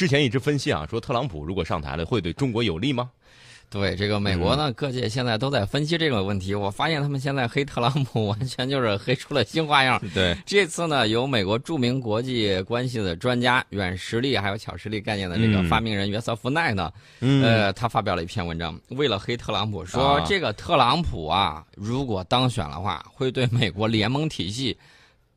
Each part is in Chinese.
之前一直分析啊，说特朗普如果上台了，会对中国有利吗？对这个美国呢，各界现在都在分析这个问题。我发现他们现在黑特朗普，完全就是黑出了新花样。对，这次呢，由美国著名国际关系的专家、软实力还有巧实力概念的这个发明人约瑟夫奈呢，呃，他发表了一篇文章，为了黑特朗普，说这个特朗普啊，如果当选的话，会对美国联盟体系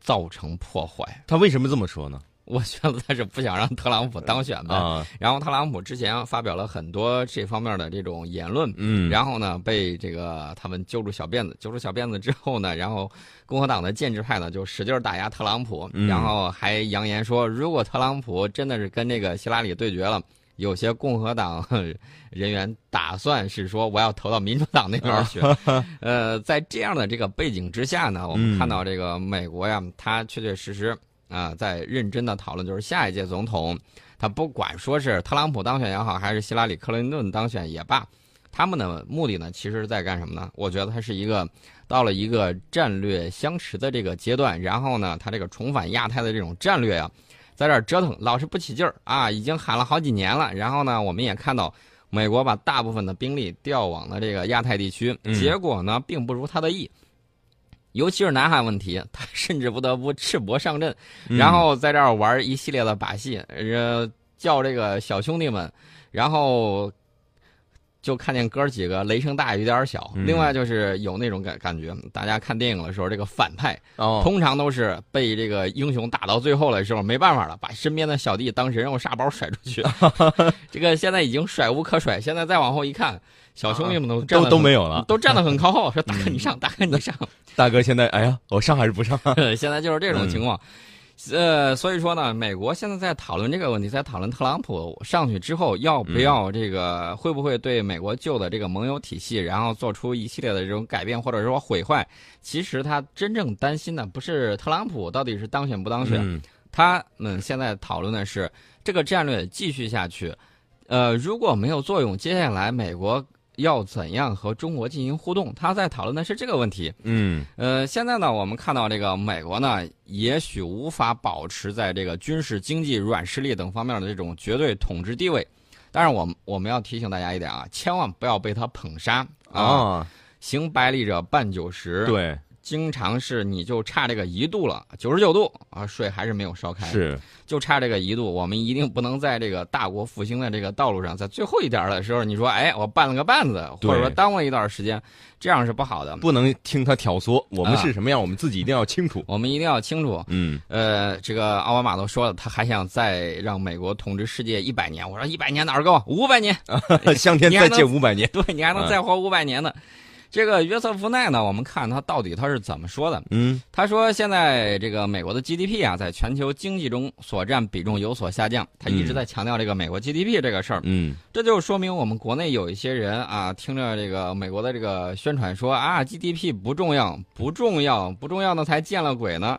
造成破坏。他为什么这么说呢？我觉得他是不想让特朗普当选呗。然后特朗普之前发表了很多这方面的这种言论，嗯，然后呢被这个他们揪住小辫子，揪住小辫子之后呢，然后共和党的建制派呢就使劲打压特朗普，然后还扬言说，如果特朗普真的是跟这个希拉里对决了，有些共和党 人员打算是说我要投到民主党那边去。呃，在这样的这个背景之下呢，我们看到这个美国呀，它确确实实。啊，在认真的讨论，就是下一届总统，他不管说是特朗普当选也好，还是希拉里克林顿当选也罢，他们的目的呢，其实是在干什么呢？我觉得他是一个到了一个战略相持的这个阶段，然后呢，他这个重返亚太的这种战略啊，在这儿折腾，老是不起劲儿啊，已经喊了好几年了，然后呢，我们也看到美国把大部分的兵力调往了这个亚太地区，结果呢，并不如他的意。尤其是南海问题，他甚至不得不赤膊上阵，然后在这儿玩一系列的把戏，呃，叫这个小兄弟们，然后就看见哥几个雷声大雨点小。另外就是有那种感感觉，大家看电影的时候，这个反派通常都是被这个英雄打到最后的时候没办法了，把身边的小弟当人肉沙包甩出去。这个现在已经甩无可甩，现在再往后一看。小兄弟们都都都没有了，都站得很靠后，说大哥你上，大哥你上。大哥现在哎呀，我上还是不上？现在就是这种情况。呃，所以说呢，美国现在在讨论这个问题，在讨论特朗普上去之后要不要这个，会不会对美国旧的这个盟友体系，然后做出一系列的这种改变，或者说毁坏。其实他真正担心的不是特朗普到底是当选不当选，他们现在讨论的是这个战略继续下去，呃，如果没有作用，接下来美国。要怎样和中国进行互动？他在讨论的是这个问题。嗯，呃，现在呢，我们看到这个美国呢，也许无法保持在这个军事、经济、软实力等方面的这种绝对统治地位。但是，我们我们要提醒大家一点啊，千万不要被他捧杀啊！行百里者半九十。对。经常是你就差这个一度了，九十九度啊，水还是没有烧开，是就差这个一度，我们一定不能在这个大国复兴的这个道路上，在最后一点的时候，你说哎，我绊了个绊子，或者说耽误一段时间，这样是不好的，不能听他挑唆。我们是什么样，我们自己一定要清楚，我们一定要清楚。嗯，呃，这个奥巴马都说了，他还想再让美国统治世界一百年。我说一百年哪儿够？五百年，向天再借五百年，对你还能再活五百年呢。这个约瑟夫奈呢，我们看他到底他是怎么说的？嗯，他说现在这个美国的 GDP 啊，在全球经济中所占比重有所下降。他一直在强调这个美国 GDP 这个事儿。嗯，这就说明我们国内有一些人啊，听着这个美国的这个宣传说啊，GDP 不重要，不重要，不重要的才见了鬼呢。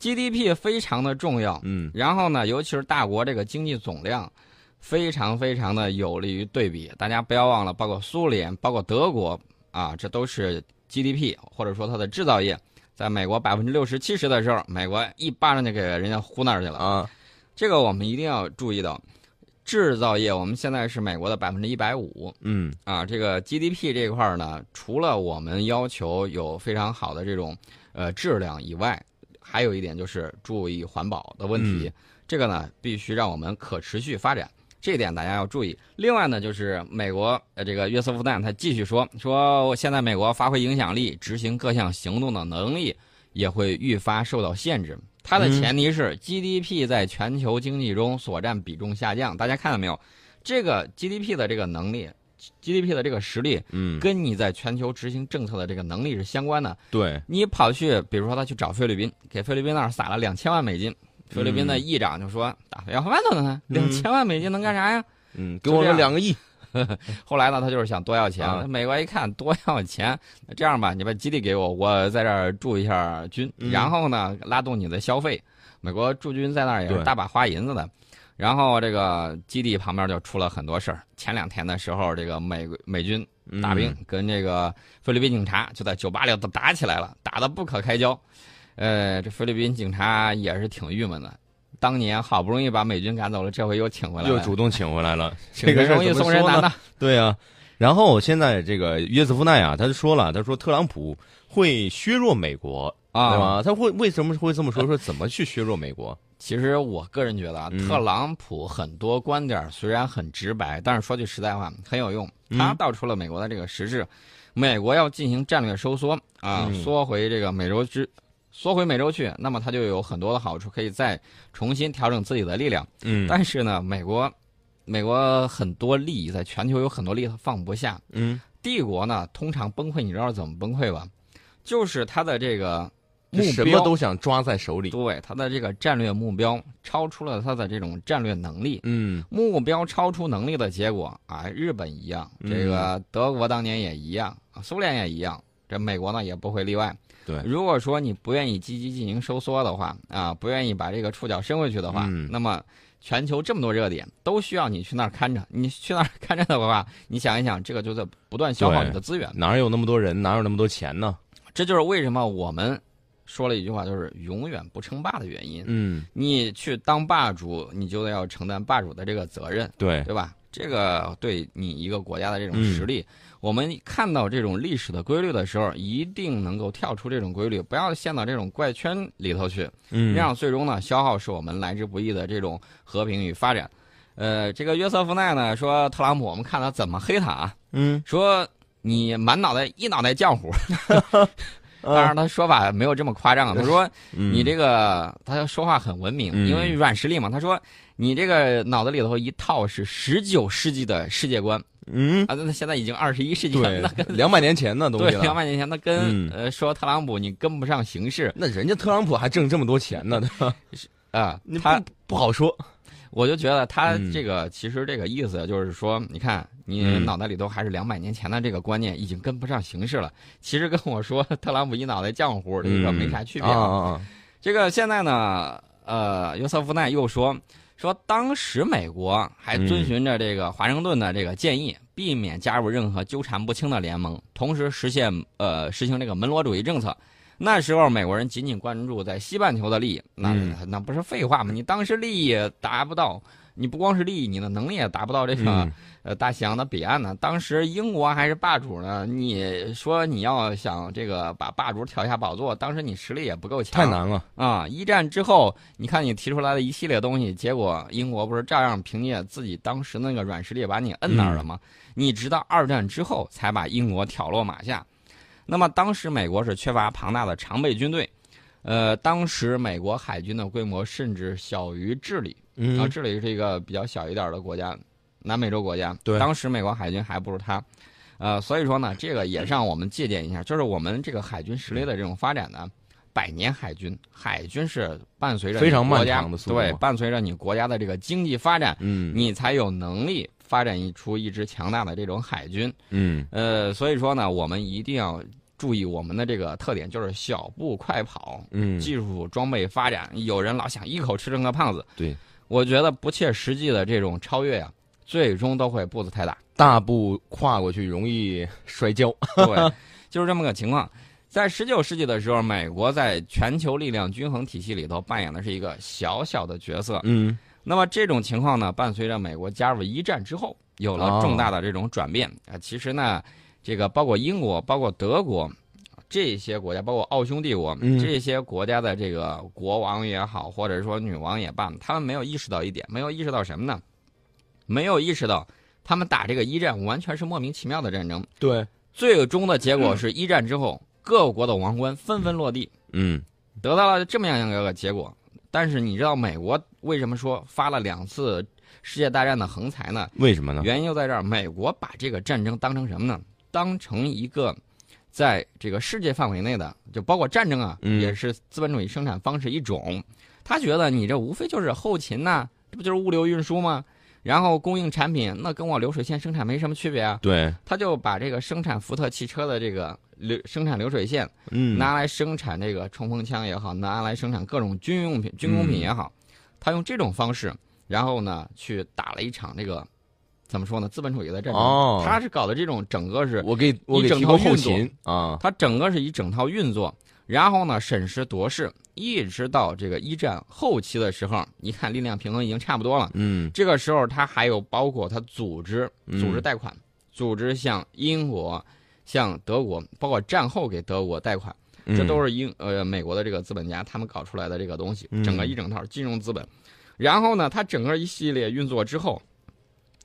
GDP 非常的重要。嗯，然后呢，尤其是大国这个经济总量，非常非常的有利于对比。大家不要忘了，包括苏联，包括德国。啊，这都是 GDP 或者说它的制造业，在美国百分之六十七十的时候，美国一巴掌就给人家呼那儿去了啊！这个我们一定要注意到，制造业我们现在是美国的百分之一百五。嗯，啊，这个 GDP 这块呢，除了我们要求有非常好的这种呃质量以外，还有一点就是注意环保的问题。这个呢，必须让我们可持续发展。这点大家要注意。另外呢，就是美国呃，这个约瑟夫旦他继续说说，现在美国发挥影响力、执行各项行动的能力也会愈发受到限制。它的前提是 GDP 在全球经济中所占比重下降。大家看到没有？这个 GDP 的这个能力，GDP 的这个实力，嗯，跟你在全球执行政策的这个能力是相关的。对，你跑去，比如说他去找菲律宾，给菲律宾那儿撒了两千万美金。菲律宾的议长就说：“打算要饭都呢，两千万美金能干啥呀？嗯，给我们两个亿。后来呢，他就是想多要钱。美国一看多要钱，这样吧，你把基地给我，我在这儿驻一下军，然后呢，拉动你的消费。美国驻军在那儿也是大把花银子的。然后这个基地旁边就出了很多事儿。前两天的时候，这个美美军大兵跟这个菲律宾警察就在酒吧里都打起来了，打得不可开交。”呃，这菲律宾警察也是挺郁闷的，当年好不容易把美军赶走了，这回又请回来了，又主动请回来了，这个容易送人难呐。对啊，然后现在这个约瑟夫奈啊，他就说了，他说特朗普会削弱美国啊，对吧？他会为什么会这么说？说怎么去削弱美国？其实我个人觉得啊，特朗普很多观点虽然很直白，但是说句实在话很有用。他道出了美国的这个实质，美国要进行战略收缩啊，缩回这个美洲之，缩回美洲去，那么他就有很多的好处，可以再重新调整自己的力量。嗯，但是呢，美国，美国很多利益在全球有很多利益他放不下。嗯，帝国呢通常崩溃，你知道怎么崩溃吧？就是他的这个。目什么都想抓在手里，对他的这个战略目标超出了他的这种战略能力。嗯，目标超出能力的结果啊，日本一样，这个德国当年也一样，苏联也一样，这美国呢也不会例外。对，如果说你不愿意积极进行收缩的话，啊，不愿意把这个触角伸回去的话，那么全球这么多热点都需要你去那儿看着，你去那儿看着的话，你想一想，这个就在不断消耗你的资源。哪有那么多人，哪有那么多钱呢？这就是为什么我们。说了一句话，就是永远不称霸的原因。嗯，你去当霸主，你就得要承担霸主的这个责任，对对吧？这个对你一个国家的这种实力，我们看到这种历史的规律的时候，一定能够跳出这种规律，不要陷到这种怪圈里头去。嗯，这样最终呢，消耗是我们来之不易的这种和平与发展。呃，这个约瑟夫奈呢说，特朗普，我们看他怎么黑他啊？嗯，说你满脑袋一脑袋浆糊。当然，他说法没有这么夸张。他说：“你这个，他说话很文明，因为软实力嘛。他说，你这个脑子里头一套是十九世纪的世界观，嗯。啊，那现在已经二十一世纪了，那跟两百年前的东西对，两百年前，那跟呃说特朗普你跟不上形势，那人家特朗普还挣这么多钱呢，对吧？啊，他不好说。”我就觉得他这个其实这个意思就是说，你看你脑袋里头还是两百年前的这个观念，已经跟不上形势了。其实跟我说特朗普一脑袋浆糊这个没啥区别啊。这个现在呢，呃，约瑟夫奈又说说当时美国还遵循着这个华盛顿的这个建议，避免加入任何纠缠不清的联盟，同时实现呃实行这个门罗主义政策。那时候美国人仅仅关注在西半球的利益，那那不是废话吗？你当时利益达不到，你不光是利益，你的能力也达不到这个呃大西洋的彼岸呢。当时英国还是霸主呢，你说你要想这个把霸主挑下宝座，当时你实力也不够强，太难了啊！一战之后，你看你提出来的一系列东西，结果英国不是照样凭借自己当时那个软实力把你摁那儿了吗？你直到二战之后才把英国挑落马下。那么当时美国是缺乏庞大的常备军队，呃，当时美国海军的规模甚至小于智利，啊，智利是一个比较小一点的国家，南美洲国家。对，当时美国海军还不如他，呃，所以说呢，这个也让我们借鉴一下，就是我们这个海军实力的这种发展呢，百年海军，海军是伴随着非常漫长的速度，对，伴随着你国家的这个经济发展，嗯，你才有能力。发展一出一支强大的这种海军，嗯，呃，所以说呢，我们一定要注意我们的这个特点，就是小步快跑，嗯，技术装备发展，有人老想一口吃成个胖子，对，我觉得不切实际的这种超越呀，最终都会步子太大，大步跨过去容易摔跤，对，就是这么个情况。在十九世纪的时候，美国在全球力量均衡体系里头扮演的是一个小小的角色，嗯。那么这种情况呢，伴随着美国加入一战之后，有了重大的这种转变啊。其实呢，这个包括英国、包括德国这些国家，包括奥匈帝国这些国家的这个国王也好，或者说女王也罢，他们没有意识到一点，没有意识到什么呢？没有意识到他们打这个一战完全是莫名其妙的战争。对，最终的结果 是一战之后，各国的王冠纷纷落地。嗯，得到了这么样一个结果。但是你知道美国为什么说发了两次世界大战的横财呢？为什么呢？原因就在这儿，美国把这个战争当成什么呢？当成一个在这个世界范围内的，就包括战争啊，也是资本主义生产方式一种。他觉得你这无非就是后勤呐，这不就是物流运输吗？然后供应产品，那跟我流水线生产没什么区别啊。对，他就把这个生产福特汽车的这个。流生产流水线，嗯，拿来生产这个冲锋枪也好，拿来生产各种军用品、军工品也好，他用这种方式，然后呢，去打了一场这个，怎么说呢？资本主义的战争。哦，他是搞的这种整个是，我给我给整套后勤啊，他整个是一整套运作，然后呢审时度势，一直到这个一战后期的时候，你看力量平衡已经差不多了。嗯，这个时候他还有包括他组织嗯。组织贷款，组织向英国、向德国，包括战后给德国贷款，这都是是英呃美国的这个资本家他们搞出来的这个东西，嗯。整个一整套金融资本。然后呢，他整个一系列运作之后，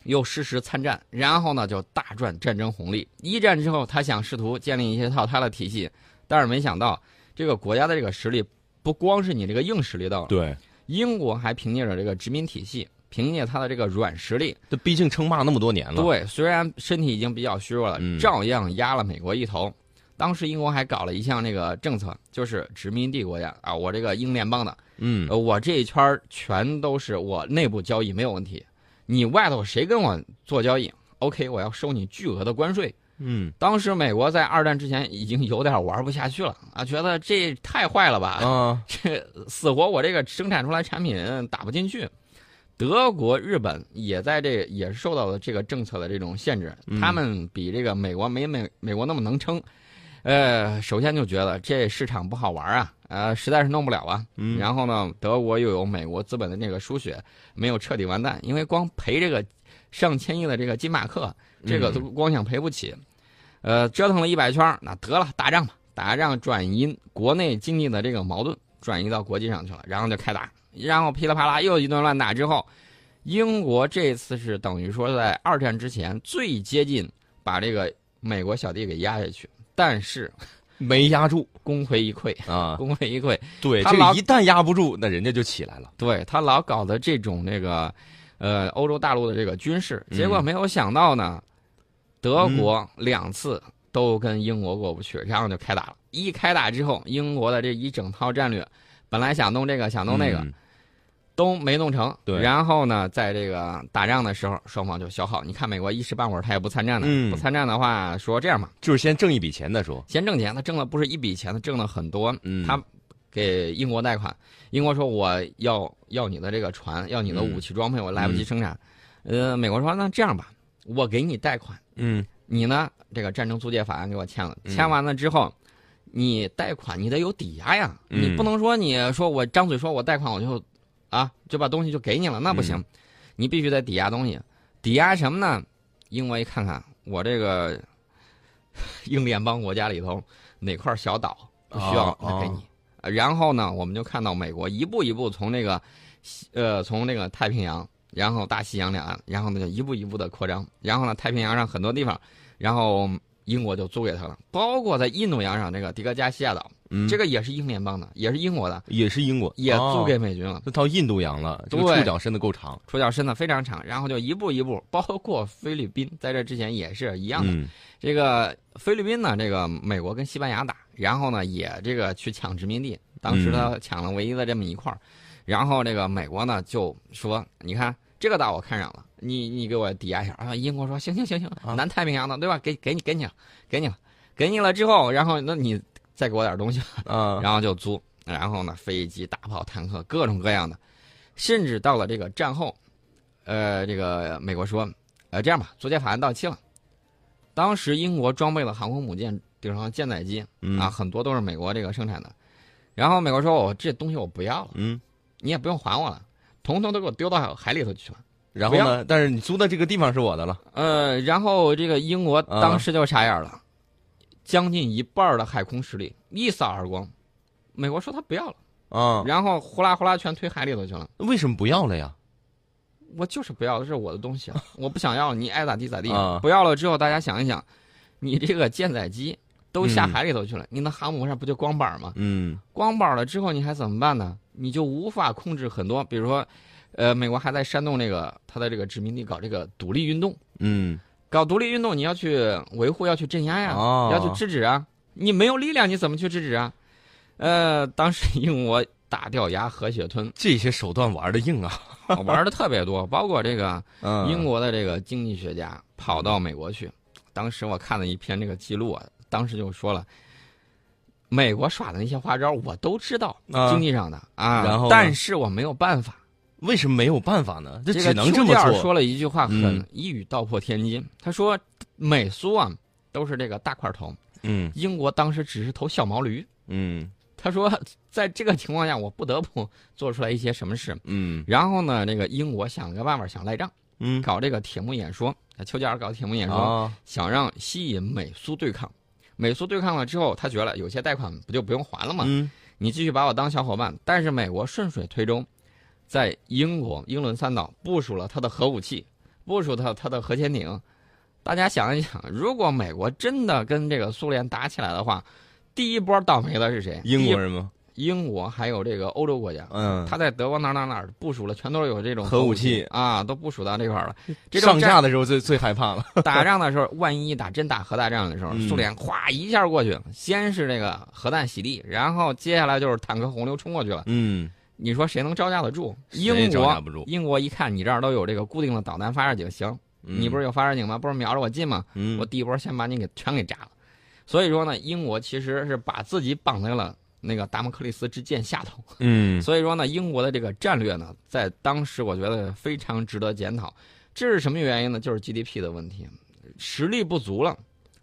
又适时参战，然后呢就大赚战争红利。一战之后，他想试图建立一些套他的体系，但是没想到这个国家的这个实力不光是你这个硬实力到了，对，英国还凭借着这个殖民体系，凭借他的这个软实力，这毕竟称霸那么多年了，对，虽然身体已经比较虚弱了，嗯。照样压了美国一头。当时英国还搞了一项那个政策，就是殖民地国家啊，我这个英联邦的，嗯。呃，我这一圈儿全都是我内部交易没有问题，你外头谁跟我做交易，OK，我要收你巨额的关税。嗯当时美国在二战之前已经有点玩不下去了啊，觉得这太坏了吧，啊，这死活我这个生产出来产品打不进去。德国、日本也在这也是受到了这个政策的这种限制，嗯他们比这个美国没美美国那么能撑。呃，首先就觉得这市场不好玩啊，呃，实在是弄不了啊。嗯然后呢，德国又有美国资本的那个输血，没有彻底完蛋，因为光赔这个上千亿的这个金马克，这个嗯都光想赔不起。呃，折腾了一百圈，那得了，打仗吧，打仗转移国内经济的这个矛盾，转移到国际上去了，然后就开打，然后噼里啪啦又一顿乱打之后，英国这次是等于说在二战之前最接近把这个美国小弟给压下去，但是没压住功亏一篑，啊，功亏一篑。对，他老这个一旦压不住，那人家就起来了，对他老搞的这种那个，呃，欧洲大陆的这个军事，嗯。结果没有想到呢，德国两次都跟英国过不去，然后就开打了。一开打之后，英国的这一整套战略，本来想弄这个想弄那个，嗯都没弄成。对然后呢，在这个打仗的时候，双方就消耗。你看美国一时半会儿他也不参战的，嗯不参战的话，说这样吧，就是先挣一笔钱再说，先挣钱，他挣的不是一笔钱，他挣了很多。嗯，他给英国贷款，英国说我要要你的这个船，要你的武器装备，我来不及生产。呃，美国说那这样吧，我给你贷款，嗯你呢这个战争租借法案给我签了，嗯签完了之后。你贷款你得有抵押呀，嗯你不能说你说我张嘴说我贷款我就，啊就把东西就给你了，那不行，嗯你必须得抵押东西，抵押什么呢？英国一看看我这个 英联邦国家里头哪块小岛不需要哦，那给你。呃然后呢，我们就看到美国一步一步从那个西，呃，从那个太平洋，然后大西洋两岸，然后呢就一步一步的扩张。然后呢，太平洋上很多地方，然后英国就租给他了，包括在印度洋上这个迪戈加西亚岛，嗯，这个也是英联邦的，也是英国的，也是英国，也租给哦美军了。这到印度洋了，这个触角伸的够长，触角伸的非常长，然后就一步一步，包括菲律宾在这之前也是一样的。嗯。这个菲律宾呢，这个美国跟西班牙打，然后呢也这个去抢殖民地，当时他抢了唯一的这么一块儿，然后这个美国呢就说，你看这个岛我看上了，你你给我抵押一下啊。英国说行行行行，啊南太平洋的对吧？给给你给你了，给你了，给你了之后，然后那你再给我点东西，啊，然后就租，然后呢飞机、大炮、坦克各种各样的，甚至到了这个战后，呃，这个美国说，呃，这样吧，租借法案到期了。当时英国装备了航空母舰顶上舰载机嗯啊，很多都是美国这个生产的。然后美国说：“我这东西我不要了，嗯，你也不用还我了，统统都给我丢到海里头去了。不然后呢？但是你租的这个地方是我的了，”呃，然后这个英国当时就傻眼了，将近一半的海空实力一扫而光。美国说他不要了，啊，然后呼啦呼啦全推海里头去了。为什么不要了呀？我就是不要的，这是我的东西啊，我不想要，你爱咋地咋地。啊不要了之后，大家想一想，你这个舰载机都下嗯海里头去了，你那航母上不就光板吗？嗯光板了之后，你还怎么办呢？你就无法控制很多，比如说，呃，美国还在煽动这个他的这个殖民地搞这个独立运动，嗯搞独立运动，你要去维护，要去镇压呀，哦要去制止啊。你没有力量，你怎么去制止啊？呃，当时 英国大掉牙、和血吞，这些手段玩的硬啊，玩的特别多，包括这个 嗯英国的这个经济学家跑到美国去，当时我看了一篇这个记录啊，当时就说了，美国耍的那些花招我都知道，啊经济上的啊，然后但是我没有办法。为什么没有办法呢？这这个只能这么丘吉尔做。说了一句话很嗯一语道破天机，他说美苏啊都是这个大块头，嗯英国当时只是头小毛驴，嗯他说，在这个情况下，我不得不做出来一些什么事。嗯然后呢，这个英国想了个办法，想赖账，嗯，搞这个铁幕演说，丘吉尔搞铁幕演说，啊，想让吸引美苏对抗。美苏对抗了之后，他觉得有些贷款不就不用还了吗？嗯你继续把我当小伙伴。但是美国顺水推舟，在英国英伦三岛部署了他的核武器，部署他他的核潜艇。大家想一想，如果美国真的跟这个苏联打起来的话，第一波倒霉的是谁？英国人、吗？英国还有这个欧洲国家。嗯，他在德国哪哪哪儿部署了，全都是有这种核武武器啊，都部署到这块儿了。这种上战架的时候最最害怕了。打仗的时候，万一打真打核大战的时候，嗯苏联哗一下过去，先是这个核弹洗地，然后接下来就是坦克洪流冲过去了。嗯你说谁能招架得住？英国英国一看你这儿都有这个固定的导弹发射井，行，你不是有发射井吗？不是瞄着我进吗？嗯我第一波先把你给全给炸了。所以说呢，英国其实是把自己绑在了那个达摩克利斯之剑下头。嗯所以说呢，英国的这个战略呢，在当时我觉得非常值得检讨。这是什么原因呢？就是 GDP 的问题，实力不足了，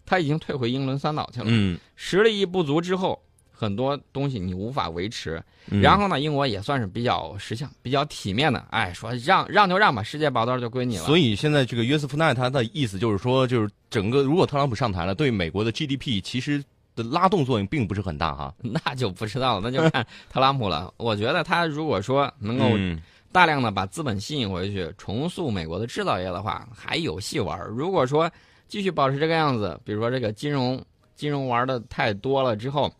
他已经退回英伦三岛去了。嗯，实力一不足之后，很多东西你无法维持。嗯然后呢，英国也算是比较识相、比较体面的，哎，说让让就让吧，世界宝刀就归你了。所以现在这个约瑟夫奈他的意思就是说，就是整个如果特朗普上台了，对美国的 GDP 其实的拉动作用并不是很大哈。那就不知道了，那就看特朗普了。我觉得他如果说能够嗯大量的把资本吸引回去，重塑美国的制造业的话，还有戏玩。如果说继续保持这个样子，比如说这个金融金融玩的太多了之后，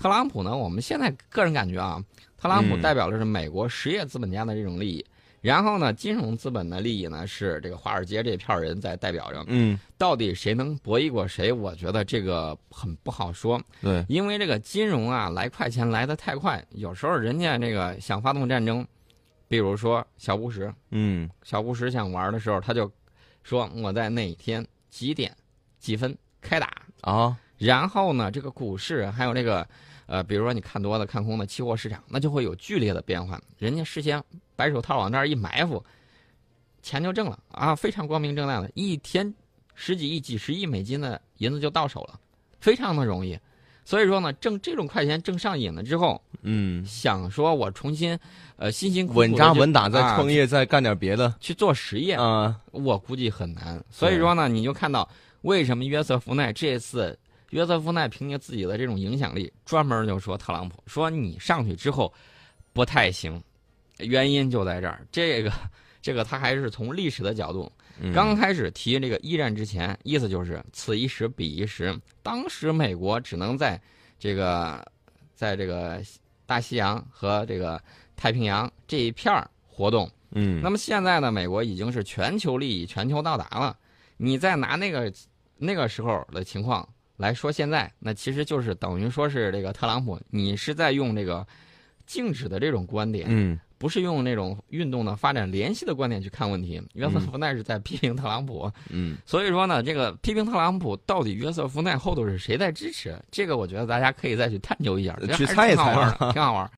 特朗普呢，我们现在个人感觉啊，特朗普嗯代表的是美国实业资本家的这种利益，然后呢，金融资本的利益呢是这个华尔街这票人在代表着。嗯，到底谁能博弈过谁？我觉得这个很不好说。对，因为这个金融啊，来快钱来得太快，有时候人家这个想发动战争，比如说小布什，嗯小布什想玩的时候，他就说我在哪天几点几分开打，啊，然后呢，这个股市还有这个呃，比如说你看多了、看空的期货市场，那就会有剧烈的变化。人家事先白手套往那儿一埋伏，钱就挣了啊，非常光明正大的，一天十几亿、几十亿美金的银子就到手了，非常的容易。所以说呢，挣这种快钱挣上瘾了之后，嗯，想说我重新，呃，辛辛苦苦稳扎稳打再啊创业，再干点别的去做实业，啊。我估计很难。所以说呢，你就看到为什么约瑟夫奈这次，约瑟夫奈凭借自己的这种影响力，专门就说特朗普说你上去之后不太行，原因就在这儿。这个这个他还是从历史的角度，嗯刚开始提这个一战之前，意思就是此一时彼一时。当时美国只能在这个在这个大西洋和这个太平洋这一片儿活动。嗯，那么现在呢，美国已经是全球利益、全球到达了。你再拿那个那个时候的情况来说，现在那其实就是等于说是这个特朗普，你是在用这个静止的这种观点，嗯不是用那种运动的发展联系的观点去看问题。约瑟夫奈是在批评特朗普，嗯，所以说呢，这个批评特朗普到底约瑟夫奈后头是谁在支持？这个我觉得大家可以再去探究一下，去猜一猜挺好玩啊的，挺好玩。